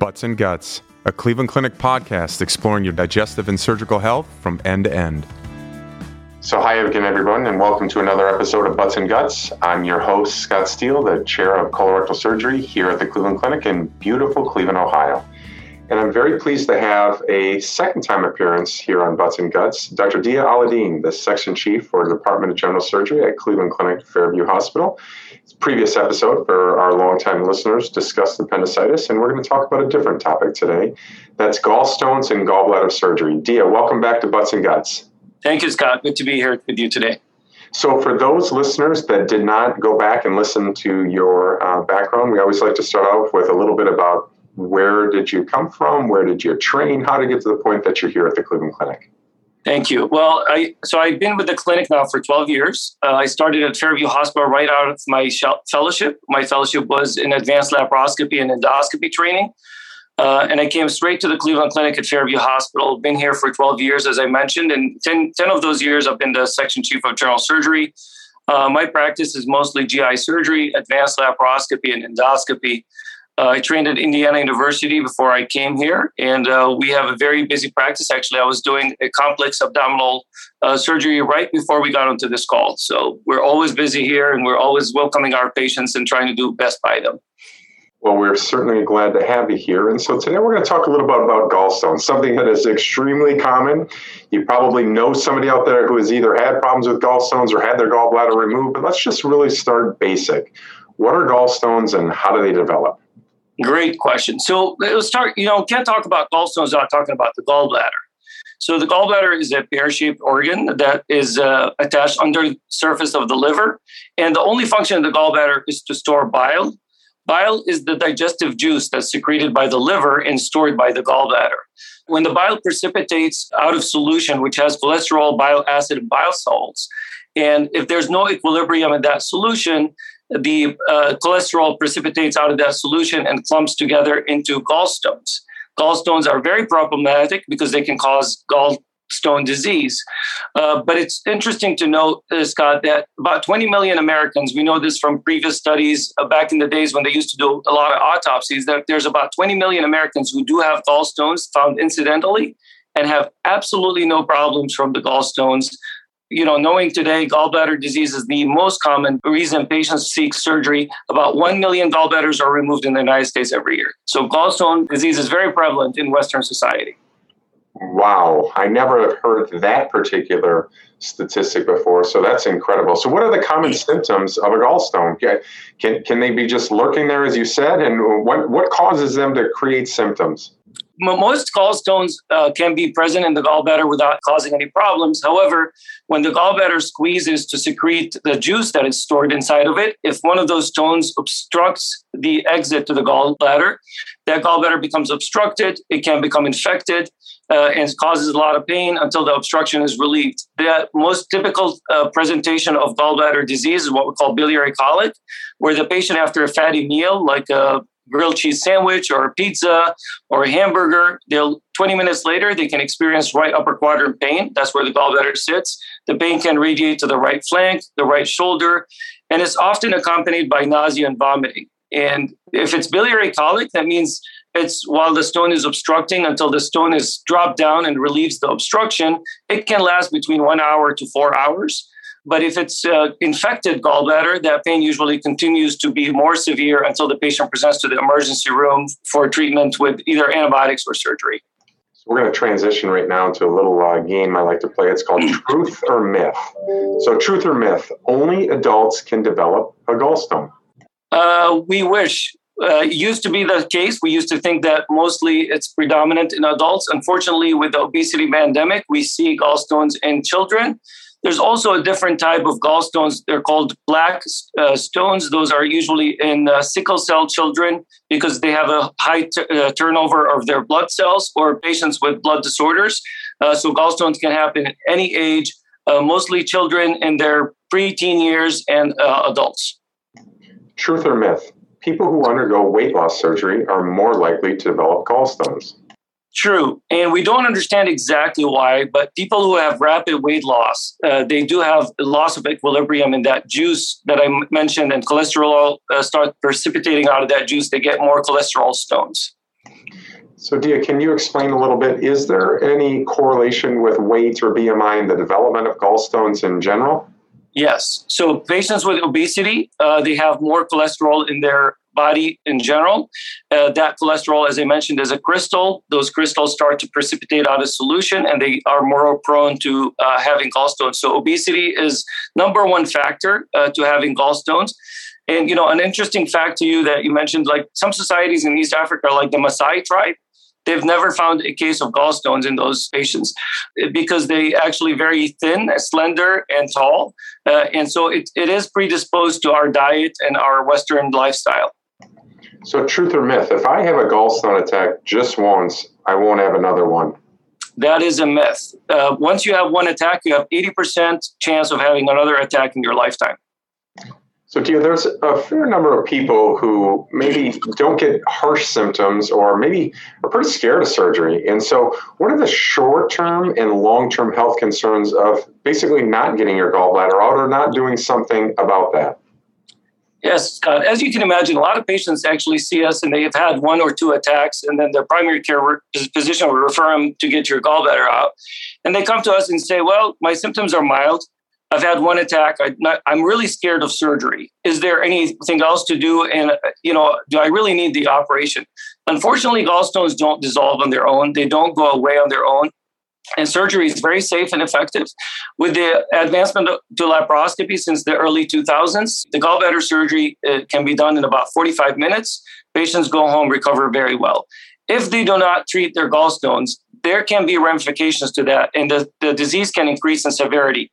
Butts and Guts, a Cleveland Clinic podcast exploring your digestive and surgical health from end to end. So, hi again, everyone, and welcome to another episode of Butts and Guts. I'm your host, Scott Steele, the chair of colorectal surgery here at the Cleveland Clinic in beautiful Cleveland, Ohio. And I'm very pleased to have a second time appearance here on Butts and Guts, Dr. Diya Alaedeen, the section chief for the Department of General Surgery at Cleveland Clinic Fairview Hospital. Previous episode for our longtime listeners discussed appendicitis, and we're going to talk about a different topic today. That's gallstones and gallbladder surgery. Diya, welcome back to Butts and Guts. Thank you, Scott. Good to be here with you today. So, for those listeners that did not go back and listen to your uh, background, we always like to start off with a little bit about where did you come from? Where did you train? How to get to the point that you're here at the Cleveland Clinic? Thank you. Well, I, so I've been with the clinic now for 12 years. Uh, I started at Fairview Hospital right out of my fellowship. My fellowship was in advanced laparoscopy and endoscopy training. Uh, and I came straight to the Cleveland Clinic at Fairview Hospital. Been here for 12 years, as I mentioned, and 10, 10 of those years I've been the section chief of general surgery. Uh, my practice is mostly GI surgery, advanced laparoscopy, and endoscopy. Uh, I trained at Indiana University before I came here, and uh, we have a very busy practice. Actually, I was doing a complex abdominal uh, surgery right before we got onto this call. So we're always busy here, and we're always welcoming our patients and trying to do best by them. Well, we're certainly glad to have you here. And so today we're going to talk a little bit about gallstones, something that is extremely common. You probably know somebody out there who has either had problems with gallstones or had their gallbladder removed, but let's just really start basic. What are gallstones and how do they develop? Great question. So let's start, you know, can't talk about gallstones without talking about the gallbladder. So the gallbladder is a pear-shaped organ that is uh, attached under the surface of the liver. And the only function of the gallbladder is to store bile. Bile is the digestive juice that's secreted by the liver and stored by the gallbladder. When the bile precipitates out of solution, which has cholesterol, bile acid, and bile salts, and if there's no equilibrium in that solution, the uh, cholesterol precipitates out of that solution and clumps together into gallstones. Gallstones are very problematic because they can cause gallstone disease. Uh, but it's interesting to note, uh, Scott, that about 20 million Americans, we know this from previous studies uh, back in the days when they used to do a lot of autopsies, that there's about 20 million Americans who do have gallstones found incidentally and have absolutely no problems from the gallstones you know, knowing today gallbladder disease is the most common reason patients seek surgery, about 1 million gallbladders are removed in the United States every year. So gallstone disease is very prevalent in Western society. Wow, I never heard that particular statistic before. So that's incredible. So, what are the common symptoms of a gallstone? Can, can they be just lurking there, as you said? And what, what causes them to create symptoms? Most gallstones uh, can be present in the gallbladder without causing any problems. However, when the gallbladder squeezes to secrete the juice that is stored inside of it, if one of those stones obstructs the exit to the gallbladder, that gallbladder becomes obstructed. It can become infected uh, and causes a lot of pain until the obstruction is relieved. The most typical uh, presentation of gallbladder disease is what we call biliary colic, where the patient, after a fatty meal like a grilled cheese sandwich or a pizza or a hamburger. They'll 20 minutes later they can experience right upper quadrant pain. That's where the gallbladder sits. The pain can radiate to the right flank, the right shoulder, and it's often accompanied by nausea and vomiting. And if it's biliary colic, that means it's while the stone is obstructing until the stone is dropped down and relieves the obstruction. It can last between one hour to four hours. But if it's uh, infected gallbladder, that pain usually continues to be more severe until the patient presents to the emergency room for treatment with either antibiotics or surgery. So we're going to transition right now to a little uh, game I like to play. It's called Truth or Myth. So, truth or myth, only adults can develop a gallstone. Uh, we wish. Uh, used to be the case. We used to think that mostly it's predominant in adults. Unfortunately, with the obesity pandemic, we see gallstones in children. There's also a different type of gallstones. They're called black uh, stones. Those are usually in uh, sickle cell children because they have a high t- uh, turnover of their blood cells or patients with blood disorders. Uh, so gallstones can happen at any age, uh, mostly children in their preteen years and uh, adults. Truth or myth? People who undergo weight loss surgery are more likely to develop gallstones. True. And we don't understand exactly why, but people who have rapid weight loss, uh, they do have loss of equilibrium in that juice that I mentioned, and cholesterol uh, start precipitating out of that juice. They get more cholesterol stones. So, Diya, can you explain a little bit? Is there any correlation with weight or BMI in the development of gallstones in general? Yes. So, patients with obesity, uh, they have more cholesterol in their body in general. Uh, that cholesterol, as I mentioned, is a crystal. Those crystals start to precipitate out of solution and they are more prone to uh, having gallstones. So, obesity is number one factor uh, to having gallstones. And, you know, an interesting fact to you that you mentioned, like some societies in East Africa, like the Maasai tribe, They've never found a case of gallstones in those patients eh, because they actually very thin, slender, and tall, uh, and so it, it is predisposed to our diet and our Western lifestyle. So, truth or myth? If I have a gallstone attack just once, I won't have another one. That is a myth. Uh, once you have one attack, you have 80% chance of having another attack in your lifetime. So, Diya, there's a fair number of people who maybe don't get harsh symptoms or maybe are pretty scared of surgery. And so, what are the short term and long term health concerns of basically not getting your gallbladder out or not doing something about that? Yes, Scott. As you can imagine, a lot of patients actually see us and they have had one or two attacks, and then their primary care physician will refer them to get your gallbladder out. And they come to us and say, Well, my symptoms are mild. I've had one attack. I, am really scared of surgery. Is there anything else to do? And you know, do I really need the operation? Unfortunately, gallstones don't dissolve on their own. They don't go away on their own. And surgery is very safe and effective. With the advancement to laparoscopy since the early 2000s, the gallbladder surgery uh, can be done in about 45 minutes. Patients go home, recover very well. If they do not treat their gallstones, there can be ramifications to that, and the, the disease can increase in severity.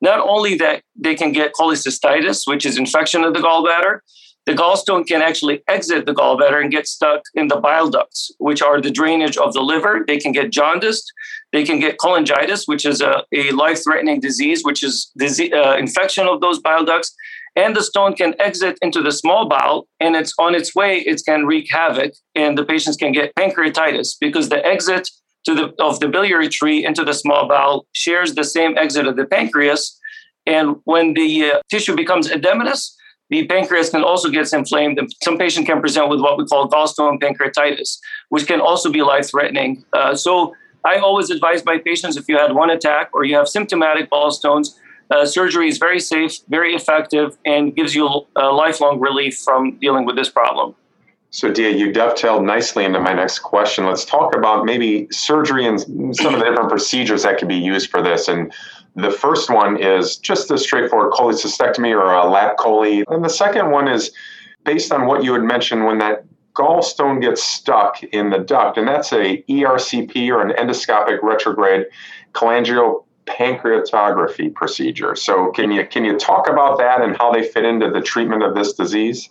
Not only that they can get cholecystitis, which is infection of the gallbladder, the gallstone can actually exit the gallbladder and get stuck in the bile ducts, which are the drainage of the liver. They can get jaundiced. They can get cholangitis, which is a, a life threatening disease, which is disease, uh, infection of those bile ducts. And the stone can exit into the small bowel, and it's on its way, it can wreak havoc, and the patients can get pancreatitis because the exit the of the biliary tree into the small bowel shares the same exit of the pancreas. And when the uh, tissue becomes edematous, the pancreas can also get inflamed. And some patient can present with what we call gallstone pancreatitis, which can also be life threatening. Uh, so I always advise my patients if you had one attack or you have symptomatic gallstones, uh, surgery is very safe, very effective, and gives you a lifelong relief from dealing with this problem. So, Diya, you dovetailed nicely into my next question. Let's talk about maybe surgery and some of the different procedures that can be used for this. And the first one is just a straightforward cholecystectomy or a lap chole. And the second one is based on what you had mentioned when that gallstone gets stuck in the duct, and that's a ERCP or an endoscopic retrograde cholangiopancreatography procedure. So, can you can you talk about that and how they fit into the treatment of this disease?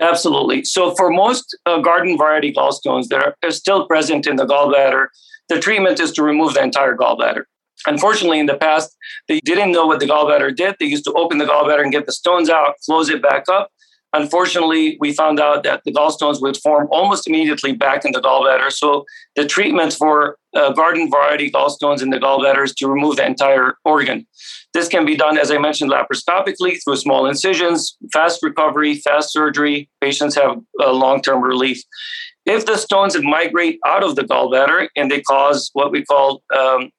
Absolutely. So, for most uh, garden variety gallstones that are, still present in the gallbladder, the treatment is to remove the entire gallbladder. Unfortunately, in the past, they didn't know what the gallbladder did. They used to open the gallbladder and get the stones out, close it back up. Unfortunately, we found out that the gallstones would form almost immediately back in the gallbladder. So, the treatment for uh, garden variety gallstones in the gallbladder is to remove the entire organ. This can be done, as I mentioned, laparoscopically through small incisions, fast recovery, fast surgery. Patients have uh, long term relief. If the stones migrate out of the gallbladder and they cause what we call um,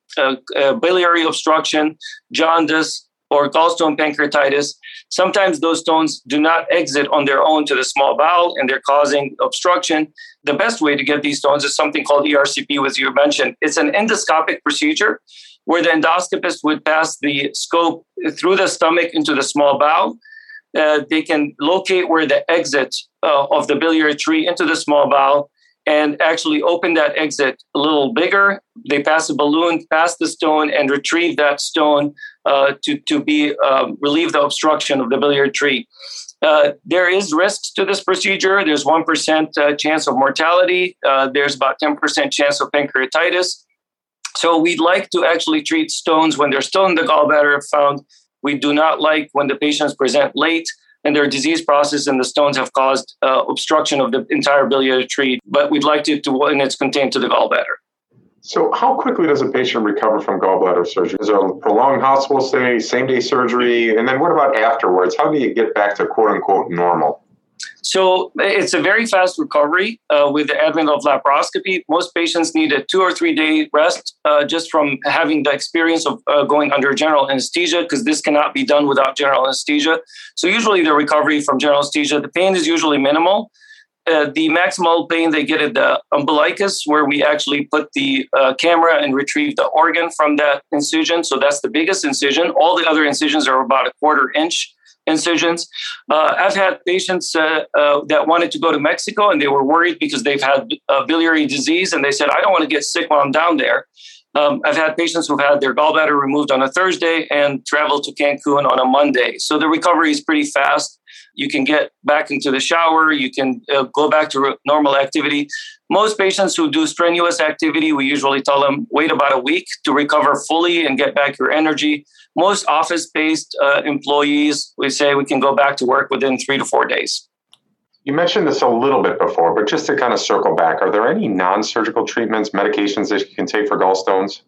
biliary obstruction, jaundice, or gallstone pancreatitis, sometimes those stones do not exit on their own to the small bowel and they're causing obstruction. The best way to get these stones is something called ERCP, as you mentioned. It's an endoscopic procedure where the endoscopist would pass the scope through the stomach into the small bowel. Uh, they can locate where the exit uh, of the biliary tree into the small bowel and actually open that exit a little bigger. They pass a balloon past the stone and retrieve that stone uh, to, to be um, relieve the obstruction of the biliary tree. Uh, there is risks to this procedure. There's 1% uh, chance of mortality. Uh, there's about 10% chance of pancreatitis. So we'd like to actually treat stones when they're still in the gallbladder found. We do not like when the patients present late and their disease process and the stones have caused uh, obstruction of the entire biliary tree, but we'd like to, to and it's contained to the gallbladder. So, how quickly does a patient recover from gallbladder surgery? Is there a prolonged hospital stay, same day surgery? And then what about afterwards? How do you get back to quote unquote normal? So it's a very fast recovery uh, with the advent of laparoscopy. Most patients need a two or three day rest uh, just from having the experience of uh, going under general anesthesia because this cannot be done without general anesthesia. So usually the recovery from general anesthesia, the pain is usually minimal. Uh, the maximal pain they get at the umbilicus, where we actually put the uh, camera and retrieve the organ from that incision. So that's the biggest incision. All the other incisions are about a quarter inch incisions. Uh, I've had patients uh, uh, that wanted to go to Mexico and they were worried because they've had a biliary disease and they said, I don't want to get sick while I'm down there. Um, I've had patients who've had their gallbladder removed on a Thursday and traveled to Cancun on a Monday. So the recovery is pretty fast. You can get back into the shower, you can uh, go back to normal activity. Most patients who do strenuous activity, we usually tell them wait about a week to recover fully and get back your energy. Most office based uh, employees, we say we can go back to work within three to four days. You mentioned this a little bit before, but just to kind of circle back, are there any non surgical treatments, medications that you can take for gallstones?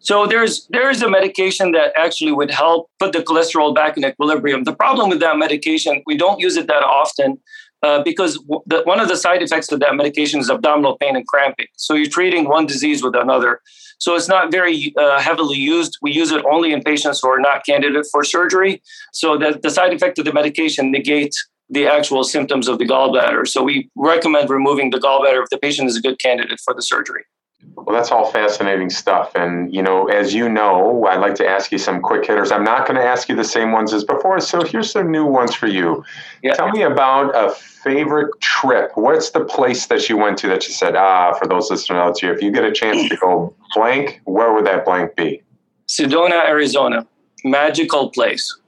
So there's there is a medication that actually would help put the cholesterol back in equilibrium. The problem with that medication, we don't use it that often uh, because w- the, one of the side effects of that medication is abdominal pain and cramping. So you're treating one disease with another. So it's not very uh, heavily used. We use it only in patients who are not candidate for surgery. So the side effect of the medication negates the actual symptoms of the gallbladder. So we recommend removing the gallbladder if the patient is a good candidate for the surgery. Well, that's all fascinating stuff. And, you know, as you know, I'd like to ask you some quick hitters. I'm not going to ask you the same ones as before. So here's some new ones for you. Yeah. Tell me about a favorite trip. What's the place that you went to that you said, ah, for those listening out here, if you get a chance to go blank, where would that blank be? Sedona, Arizona. Magical place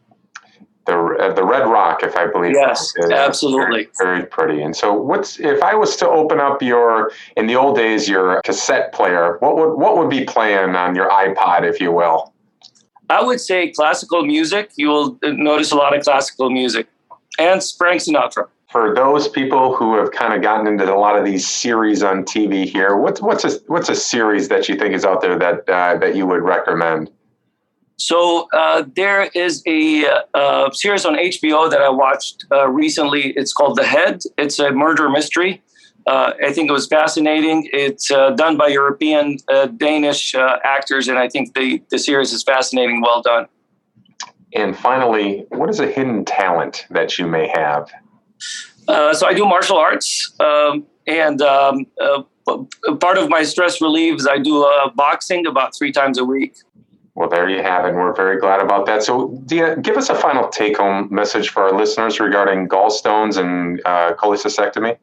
uh, the Red Rock, if I believe. Yes, absolutely. Very, very, pretty. And so, what's if I was to open up your in the old days your cassette player? What would what would be playing on your iPod, if you will? I would say classical music. You will notice a lot of classical music, and Frank Sinatra. For those people who have kind of gotten into a lot of these series on TV here, what's what's a what's a series that you think is out there that uh, that you would recommend? So uh, there is a uh, series on HBO that I watched uh, recently. It's called The Head. It's a murder mystery. Uh, I think it was fascinating. It's uh, done by European uh, Danish actors, and I think the, the series is fascinating. Well done. And finally, what is a hidden talent that you may have? so I do martial arts, um, and um, part of my stress relief is I do boxing about three times a week. Well, there you have it. And We're very glad about that. So, Diya, give us a final take home message for our listeners regarding gallstones and uh, cholecystectomy.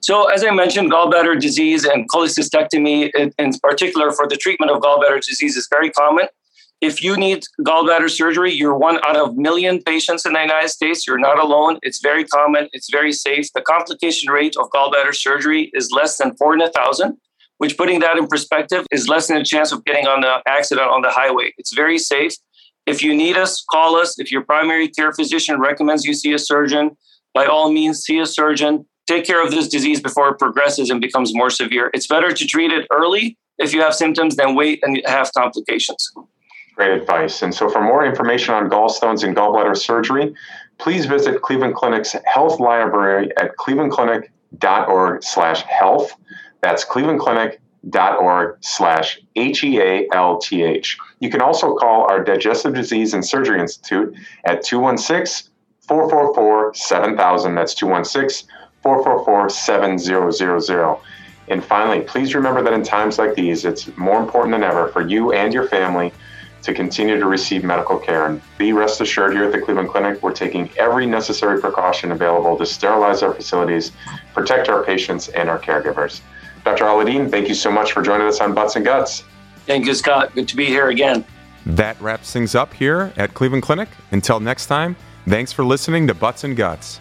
So, as I mentioned, gallbladder disease and cholecystectomy, in particular for the treatment of gallbladder disease, is very common. If you need gallbladder surgery, you're one out of million patients in the United States. You're not alone. It's very common. It's very safe. The complication rate of gallbladder surgery is less than four in a thousand which putting that in perspective is less than a chance of getting on the accident on the highway. It's very safe. If you need us, call us. If your primary care physician recommends you see a surgeon, by all means, see a surgeon. Take care of this disease before it progresses and becomes more severe. It's better to treat it early if you have symptoms than wait and have complications. Great advice. And so, for more information on gallstones and gallbladder surgery, please visit Cleveland Clinic's health library at clevelandclinic.org/health. That's clevelandclinic.org slash H-E-A-L-T-H. You can also call our Digestive Disease and Surgery Institute at 216-444-7000. That's 216-444-7000. And finally, please remember that in times like these, it's more important than ever for you and your family to continue to receive medical care. And be rest assured here at the Cleveland Clinic, we're taking every necessary precaution available to sterilize our facilities, protect our patients and our caregivers. Dr. Alaedeen, thank you so much for joining us on Butts and Guts. Thank you, Scott. Good to be here again. That wraps things up here at Cleveland Clinic. Until next time, thanks for listening to Butts and Guts.